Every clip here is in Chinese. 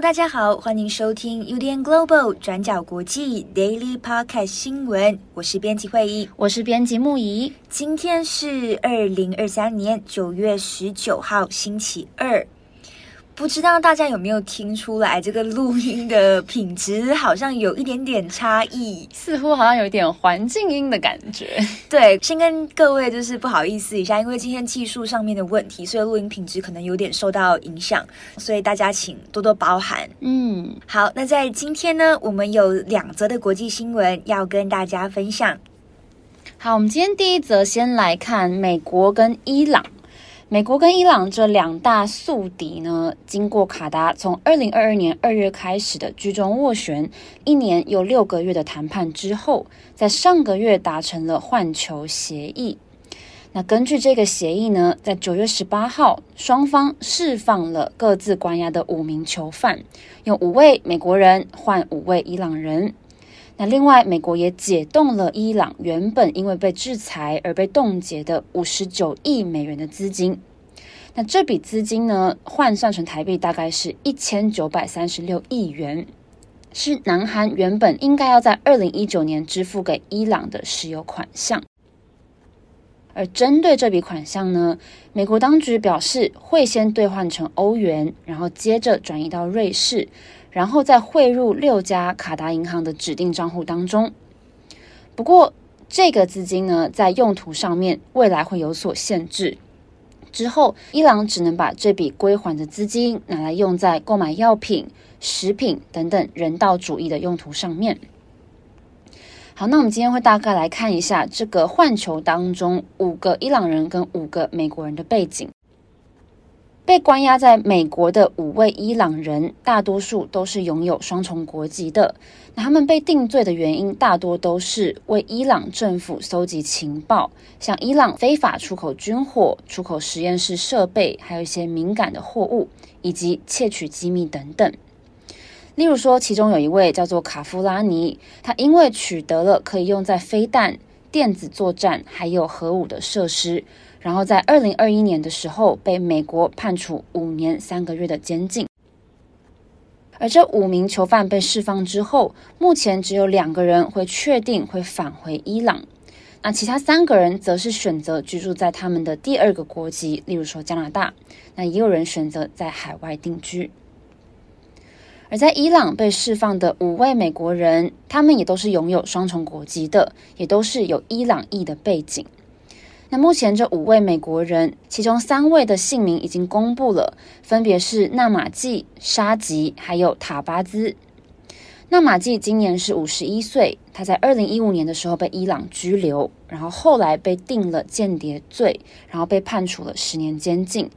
Hello，大家好，欢迎收听 UDN Global 转角国际 Daily Podcast 新闻。我是编辑会议，我是编辑木仪。今天是二零二三年九月十九号，星期二。不知道大家有没有听出来，这个录音的品质好像有一点点差异，似乎好像有一点环境音的感觉。对，先跟各位就是不好意思一下，因为今天技术上面的问题，所以录音品质可能有点受到影响，所以大家请多多包涵。嗯，好，那在今天呢，我们有两则的国际新闻要跟大家分享。好，我们今天第一则先来看美国跟伊朗。美国跟伊朗这两大宿敌呢，经过卡达从二零二二年二月开始的居中斡旋，一年又六个月的谈判之后，在上个月达成了换囚协议。那根据这个协议呢，在九月十八号，双方释放了各自关押的五名囚犯，用五位美国人换五位伊朗人。那另外，美国也解冻了伊朗原本因为被制裁而被冻结的五十九亿美元的资金。那这笔资金呢，换算成台币大概是一千九百三十六亿元，是南韩原本应该要在二零一九年支付给伊朗的石油款项。而针对这笔款项呢，美国当局表示会先兑换成欧元，然后接着转移到瑞士。然后再汇入六家卡达银行的指定账户当中。不过，这个资金呢，在用途上面未来会有所限制。之后，伊朗只能把这笔归还的资金拿来用在购买药品、食品等等人道主义的用途上面。好，那我们今天会大概来看一下这个换球当中五个伊朗人跟五个美国人的背景。被关押在美国的五位伊朗人，大多数都是拥有双重国籍的。那他们被定罪的原因，大多都是为伊朗政府搜集情报，像伊朗非法出口军火、出口实验室设备，还有一些敏感的货物，以及窃取机密等等。例如说，其中有一位叫做卡夫拉尼，他因为取得了可以用在飞弹、电子作战还有核武的设施。然后在二零二一年的时候，被美国判处五年三个月的监禁。而这五名囚犯被释放之后，目前只有两个人会确定会返回伊朗，那其他三个人则是选择居住在他们的第二个国籍，例如说加拿大。那也有人选择在海外定居。而在伊朗被释放的五位美国人，他们也都是拥有双重国籍的，也都是有伊朗裔的背景。那目前这五位美国人，其中三位的姓名已经公布了，分别是纳马季、沙吉还有塔巴兹。纳马季今年是五十一岁，他在二零一五年的时候被伊朗拘留，然后后来被定了间谍罪，然后被判处了十年监禁。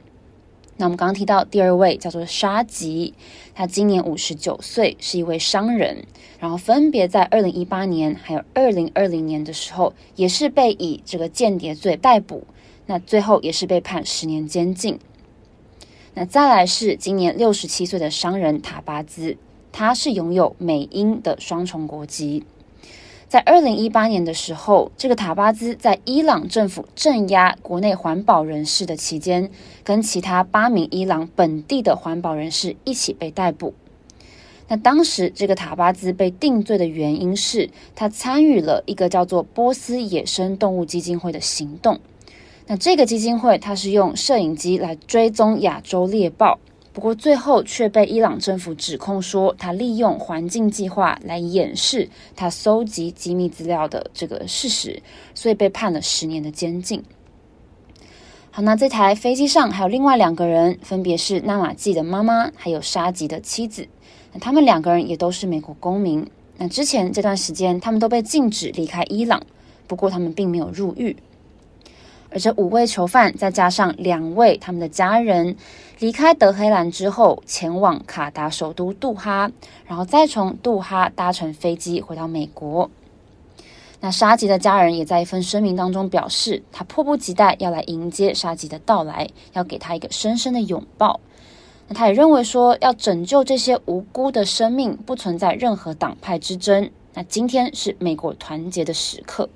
那我们刚刚提到第二位叫做沙吉，他今年五十九岁，是一位商人，然后分别在二零一八年还有二零二零年的时候，也是被以这个间谍罪逮捕，那最后也是被判十年监禁。那再来是今年六十七岁的商人塔巴兹，他是拥有美英的双重国籍。在二零一八年的时候，这个塔巴兹在伊朗政府镇压国内环保人士的期间，跟其他八名伊朗本地的环保人士一起被逮捕。那当时这个塔巴兹被定罪的原因是他参与了一个叫做波斯野生动物基金会的行动。那这个基金会，它是用摄影机来追踪亚洲猎豹。不过最后却被伊朗政府指控说，他利用环境计划来掩饰他搜集机密资料的这个事实，所以被判了十年的监禁。好，那这台飞机上还有另外两个人，分别是纳瓦季的妈妈，还有沙吉的妻子。那他们两个人也都是美国公民。那之前这段时间，他们都被禁止离开伊朗，不过他们并没有入狱。而这五位囚犯，再加上两位他们的家人，离开德黑兰之后，前往卡达首都杜哈，然后再从杜哈搭乘飞机回到美国。那沙吉的家人也在一份声明当中表示，他迫不及待要来迎接沙吉的到来，要给他一个深深的拥抱。那他也认为说，要拯救这些无辜的生命，不存在任何党派之争。那今天是美国团结的时刻。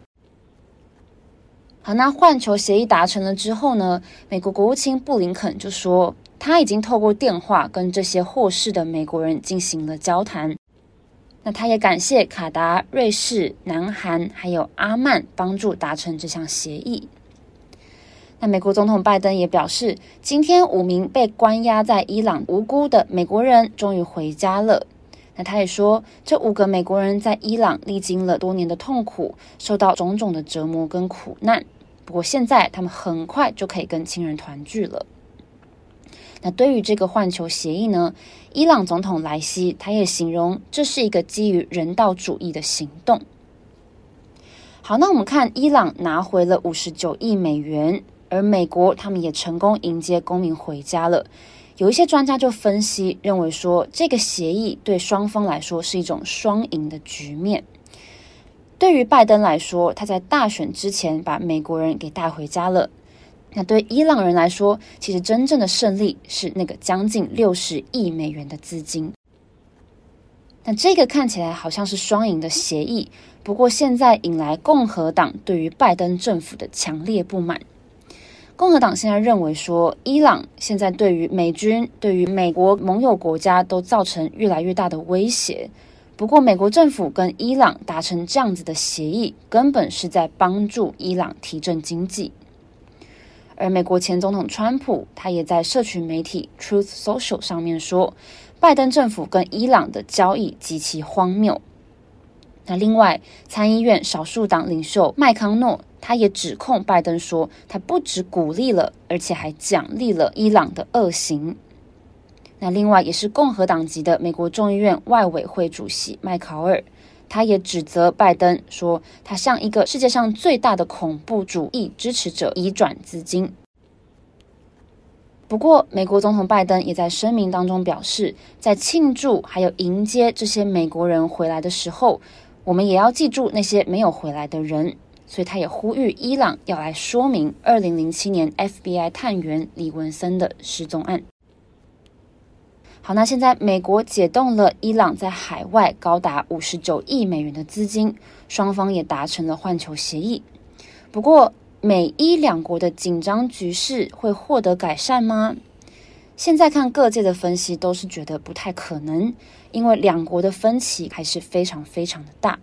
好，那换囚协议达成了之后呢，美国国务卿布林肯就说，他已经透过电话跟这些获释的美国人进行了交谈。那他也感谢卡达、瑞士、南韩还有阿曼帮助达成这项协议。那美国总统拜登也表示，今天五名被关押在伊朗无辜的美国人终于回家了。那他也说，这五个美国人在伊朗历经了多年的痛苦，受到种种的折磨跟苦难。不过现在他们很快就可以跟亲人团聚了。那对于这个换球协议呢，伊朗总统莱西他也形容这是一个基于人道主义的行动。好，那我们看伊朗拿回了五十九亿美元。而美国他们也成功迎接公民回家了。有一些专家就分析认为说，这个协议对双方来说是一种双赢的局面。对于拜登来说，他在大选之前把美国人给带回家了。那对伊朗人来说，其实真正的胜利是那个将近六十亿美元的资金。那这个看起来好像是双赢的协议，不过现在引来共和党对于拜登政府的强烈不满。共和党现在认为说，伊朗现在对于美军、对于美国盟友国家都造成越来越大的威胁。不过，美国政府跟伊朗达成这样子的协议，根本是在帮助伊朗提振经济。而美国前总统川普，他也在社群媒体 Truth Social 上面说，拜登政府跟伊朗的交易极其荒谬。那另外，参议院少数党领袖麦康诺。他也指控拜登说，他不止鼓励了，而且还奖励了伊朗的恶行。那另外也是共和党籍的美国众议院外委会主席麦考尔，他也指责拜登说，他向一个世界上最大的恐怖主义支持者移转资金。不过，美国总统拜登也在声明当中表示，在庆祝还有迎接这些美国人回来的时候，我们也要记住那些没有回来的人。所以他也呼吁伊朗要来说明二零零七年 FBI 探员李文森的失踪案。好，那现在美国解冻了伊朗在海外高达五十九亿美元的资金，双方也达成了换球协议。不过，美伊两国的紧张局势会获得改善吗？现在看各界的分析都是觉得不太可能，因为两国的分歧还是非常非常的大。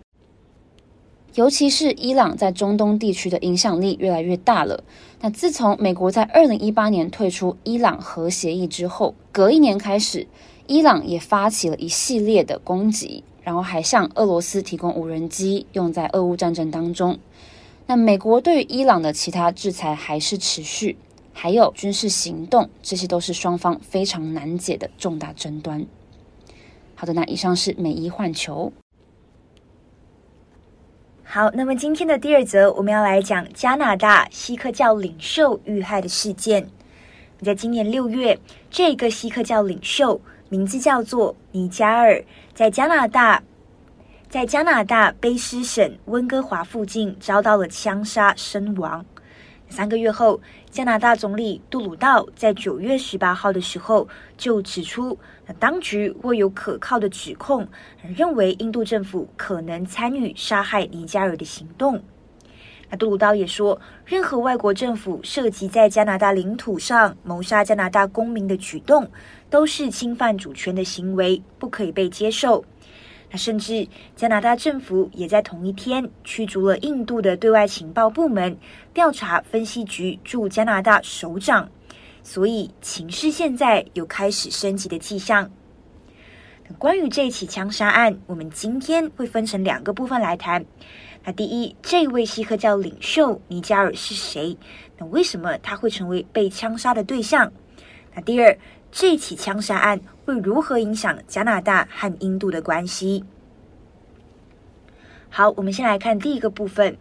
尤其是伊朗在中东地区的影响力越来越大了。那自从美国在二零一八年退出伊朗核协议之后，隔一年开始，伊朗也发起了一系列的攻击，然后还向俄罗斯提供无人机，用在俄乌战争当中。那美国对于伊朗的其他制裁还是持续，还有军事行动，这些都是双方非常难解的重大争端。好的，那以上是美伊换球。好，那么今天的第二则，我们要来讲加拿大锡克教领袖遇害的事件。在今年六月，这个锡克教领袖名字叫做尼加尔，在加拿大，在加拿大卑诗省温哥华附近遭到了枪杀身亡。三个月后，加拿大总理杜鲁道在九月十八号的时候就指出，当局握有可靠的指控，认为印度政府可能参与杀害尼加尔的行动。那杜鲁道也说，任何外国政府涉及在加拿大领土上谋杀加拿大公民的举动，都是侵犯主权的行为，不可以被接受。那甚至加拿大政府也在同一天驱逐了印度的对外情报部门调查分析局驻加拿大首长，所以情势现在有开始升级的迹象。关于这起枪杀案，我们今天会分成两个部分来谈。那第一，这位锡克教领袖尼加尔是谁？那为什么他会成为被枪杀的对象？那第二，这起枪杀案会如何影响加拿大和印度的关系？好，我们先来看第一个部分。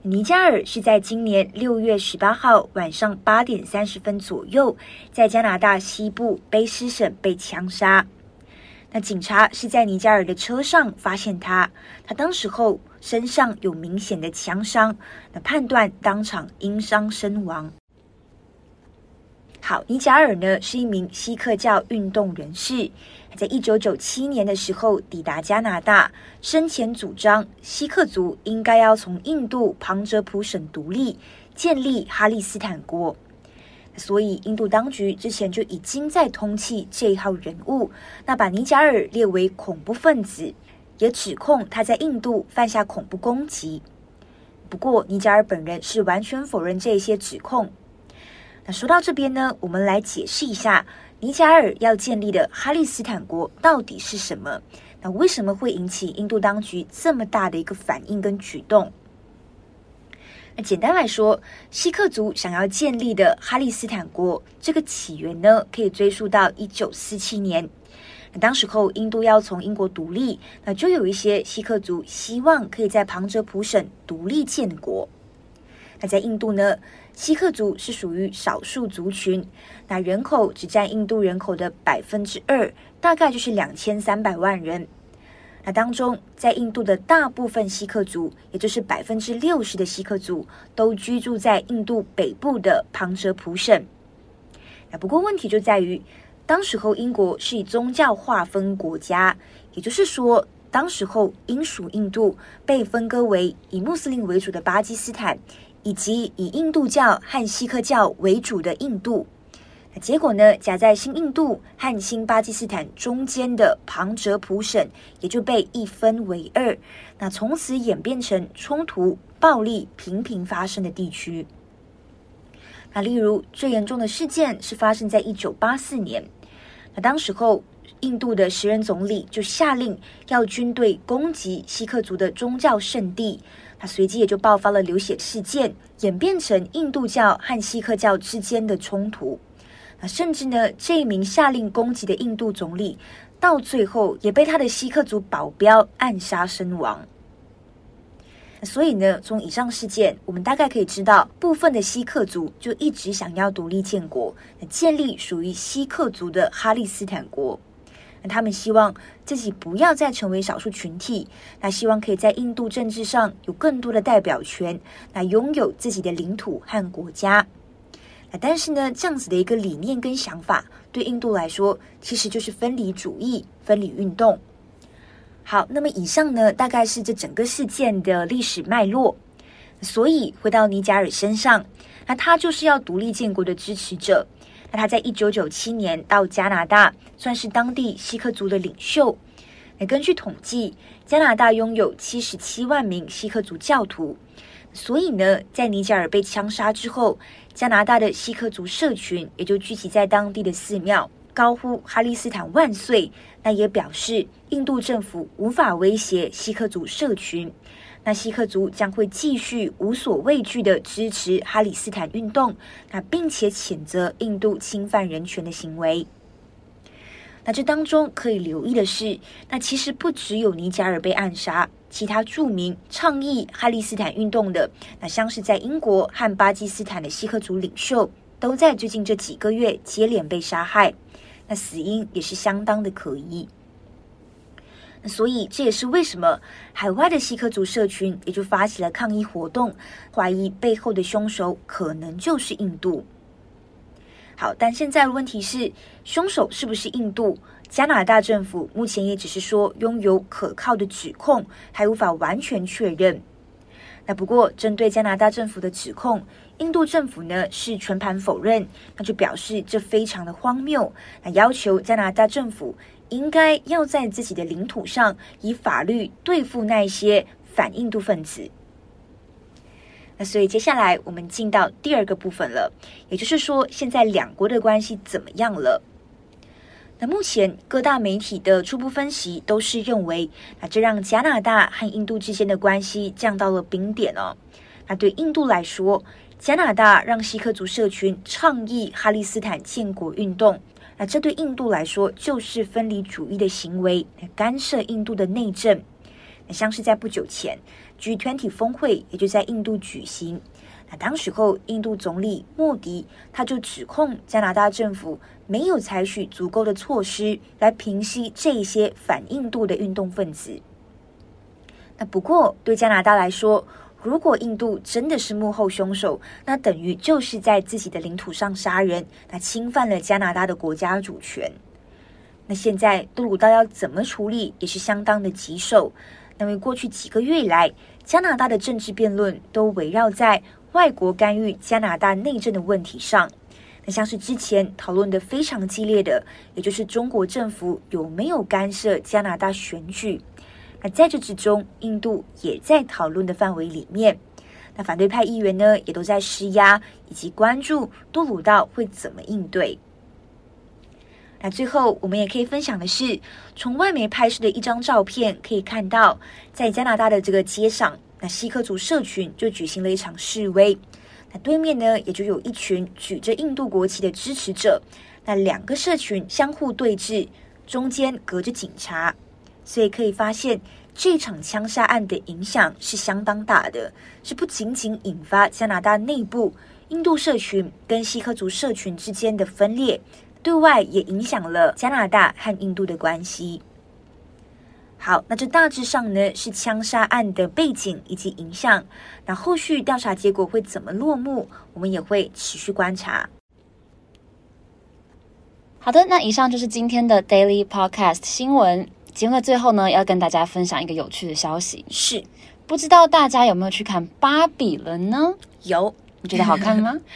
尼加尔是在今年六月十八号晚上八点三十分左右，在加拿大西部卑诗省被枪杀。那警察是在尼加尔的车上发现他，他当时候身上有明显的枪伤，那判断当场因伤身亡。好，尼加尔呢是一名锡克教运动人士，在一九九七年的时候抵达加拿大，生前主张锡克族应该要从印度旁遮普省独立，建立哈利斯坦国。所以印度当局之前就已经在通缉这一号人物，那把尼贾尔列为恐怖分子，也指控他在印度犯下恐怖攻击。不过，尼贾尔本人是完全否认这些指控。那说到这边呢，我们来解释一下尼加尔要建立的哈利斯坦国到底是什么？那为什么会引起印度当局这么大的一个反应跟举动？那简单来说，锡克族想要建立的哈利斯坦国这个起源呢，可以追溯到一九四七年。那当时候印度要从英国独立，那就有一些锡克族希望可以在旁遮普省独立建国。那在印度呢，锡克族是属于少数族群，那人口只占印度人口的百分之二，大概就是两千三百万人。那当中，在印度的大部分锡克族，也就是百分之六十的锡克族，都居住在印度北部的旁遮普省。那不过问题就在于，当时候英国是以宗教划分国家，也就是说，当时候英属印度被分割为以穆斯林为主的巴基斯坦，以及以印度教和锡克教为主的印度。结果呢，夹在新印度和新巴基斯坦中间的旁遮普省也就被一分为二，那从此演变成冲突、暴力频频发生的地区。那例如最严重的事件是发生在一九八四年，那当时候印度的时任总理就下令要军队攻击锡克族的宗教圣地，他随即也就爆发了流血事件，演变成印度教和锡克教之间的冲突。甚至呢，这一名下令攻击的印度总理，到最后也被他的锡克族保镖暗杀身亡。所以呢，从以上事件，我们大概可以知道，部分的锡克族就一直想要独立建国，建立属于锡克族的哈利斯坦国。那他们希望自己不要再成为少数群体，那希望可以在印度政治上有更多的代表权，那拥有自己的领土和国家。但是呢，这样子的一个理念跟想法，对印度来说，其实就是分离主义、分离运动。好，那么以上呢，大概是这整个事件的历史脉络。所以回到尼贾尔身上，那他就是要独立建国的支持者。那他在一九九七年到加拿大，算是当地锡克族的领袖。那根据统计，加拿大拥有七十七万名锡克族教徒。所以呢，在尼贾尔被枪杀之后，加拿大的锡克族社群也就聚集在当地的寺庙，高呼“哈利斯坦万岁”。那也表示印度政府无法威胁锡克族社群，那锡克族将会继续无所畏惧地支持哈里斯坦运动，那并且谴责印度侵犯人权的行为。那这当中可以留意的是，那其实不只有尼贾尔被暗杀。其他著名倡议哈利斯坦运动的，那像是在英国和巴基斯坦的锡克族领袖，都在最近这几个月接连被杀害，那死因也是相当的可疑。所以这也是为什么海外的锡克族社群也就发起了抗议活动，怀疑背后的凶手可能就是印度。好，但现在的问题是，凶手是不是印度？加拿大政府目前也只是说拥有可靠的指控，还无法完全确认。那不过，针对加拿大政府的指控，印度政府呢是全盘否认，那就表示这非常的荒谬。那要求加拿大政府应该要在自己的领土上以法律对付那些反印度分子。那所以接下来我们进到第二个部分了，也就是说，现在两国的关系怎么样了？那目前各大媒体的初步分析都是认为，那这让加拿大和印度之间的关系降到了冰点哦。那对印度来说，加拿大让锡克族社群倡议哈利斯坦建国运动，那这对印度来说就是分离主义的行为，干涉印度的内政。那像是在不久前，G20 峰会也就在印度举行。那当时候，印度总理莫迪他就指控加拿大政府没有采取足够的措施来平息这些反印度的运动分子。那不过，对加拿大来说，如果印度真的是幕后凶手，那等于就是在自己的领土上杀人，那侵犯了加拿大的国家主权。那现在杜鲁道要怎么处理，也是相当的棘手。因为过去几个月以来，加拿大的政治辩论都围绕在外国干预加拿大内政的问题上，那像是之前讨论的非常激烈的，也就是中国政府有没有干涉加拿大选举？那在这之中，印度也在讨论的范围里面。那反对派议员呢，也都在施压以及关注杜鲁道会怎么应对。那最后，我们也可以分享的是，从外媒拍摄的一张照片可以看到，在加拿大的这个街上，那锡克族社群就举行了一场示威。那对面呢，也就有一群举着印度国旗的支持者。那两个社群相互对峙，中间隔着警察，所以可以发现，这场枪杀案的影响是相当大的，是不仅仅引发加拿大内部印度社群跟锡克族社群之间的分裂。对外也影响了加拿大和印度的关系。好，那这大致上呢是枪杀案的背景以及影响。那后续调查结果会怎么落幕，我们也会持续观察。好的，那以上就是今天的 Daily Podcast 新闻。节目的最后呢，要跟大家分享一个有趣的消息，是不知道大家有没有去看芭比了呢？有，你觉得好看吗？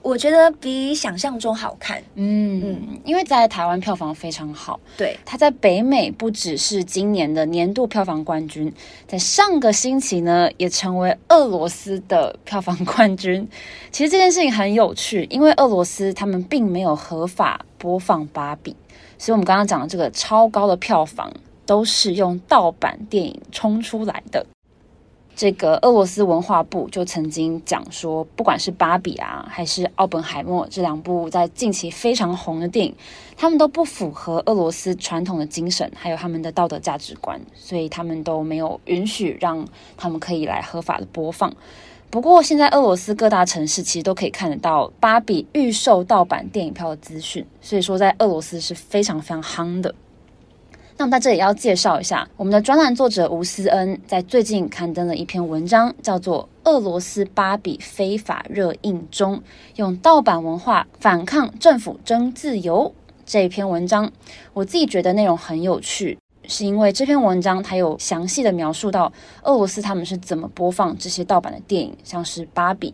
我觉得比想象中好看，嗯嗯，因为在台湾票房非常好，对，它在北美不只是今年的年度票房冠军，在上个星期呢也成为俄罗斯的票房冠军。其实这件事情很有趣，因为俄罗斯他们并没有合法播放芭比，所以我们刚刚讲的这个超高的票房都是用盗版电影冲出来的。这个俄罗斯文化部就曾经讲说，不管是芭比啊，还是奥本海默这两部在近期非常红的电影，他们都不符合俄罗斯传统的精神，还有他们的道德价值观，所以他们都没有允许让他们可以来合法的播放。不过，现在俄罗斯各大城市其实都可以看得到芭比预售盗版电影票的资讯，所以说在俄罗斯是非常非常夯的。那么在这里要介绍一下，我们的专栏作者吴思恩在最近刊登了一篇文章，叫做《俄罗斯芭比非法热映中，用盗版文化反抗政府争自由》这篇文章，我自己觉得内容很有趣，是因为这篇文章它有详细的描述到俄罗斯他们是怎么播放这些盗版的电影，像是芭比，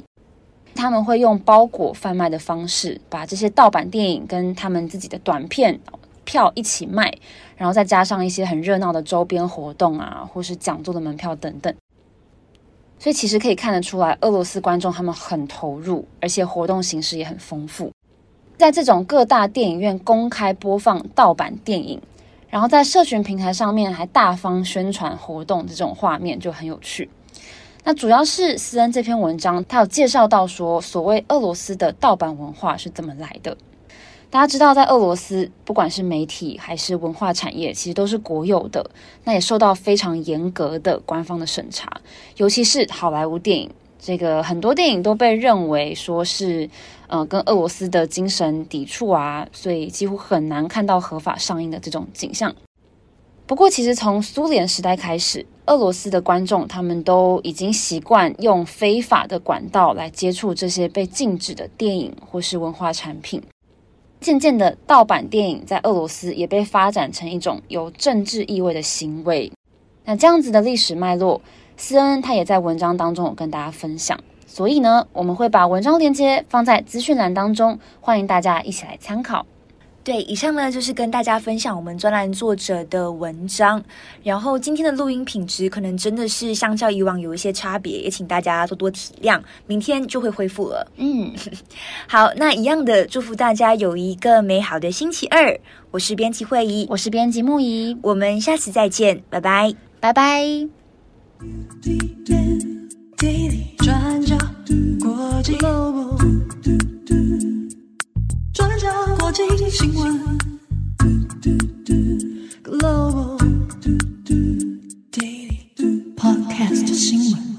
他们会用包裹贩卖的方式，把这些盗版电影跟他们自己的短片。票一起卖，然后再加上一些很热闹的周边活动啊，或是讲座的门票等等。所以其实可以看得出来，俄罗斯观众他们很投入，而且活动形式也很丰富。在这种各大电影院公开播放盗版电影，然后在社群平台上面还大方宣传活动，这种画面就很有趣。那主要是思恩这篇文章，他有介绍到说，所谓俄罗斯的盗版文化是怎么来的。大家知道，在俄罗斯，不管是媒体还是文化产业，其实都是国有的，那也受到非常严格的官方的审查。尤其是好莱坞电影，这个很多电影都被认为说是，呃，跟俄罗斯的精神抵触啊，所以几乎很难看到合法上映的这种景象。不过，其实从苏联时代开始，俄罗斯的观众他们都已经习惯用非法的管道来接触这些被禁止的电影或是文化产品。渐渐的，盗版电影在俄罗斯也被发展成一种有政治意味的行为。那这样子的历史脉络，思恩他也在文章当中有跟大家分享。所以呢，我们会把文章链接放在资讯栏当中，欢迎大家一起来参考。对，以上呢就是跟大家分享我们专栏作者的文章。然后今天的录音品质可能真的是相较以往有一些差别，也请大家多多体谅。明天就会恢复了。嗯，好，那一样的祝福大家有一个美好的星期二。我是编辑慧仪，我是编辑木仪，我们下次再见，拜拜，拜拜。转角国际 Global，转角国际新闻 Global，Daily Podcast 新闻。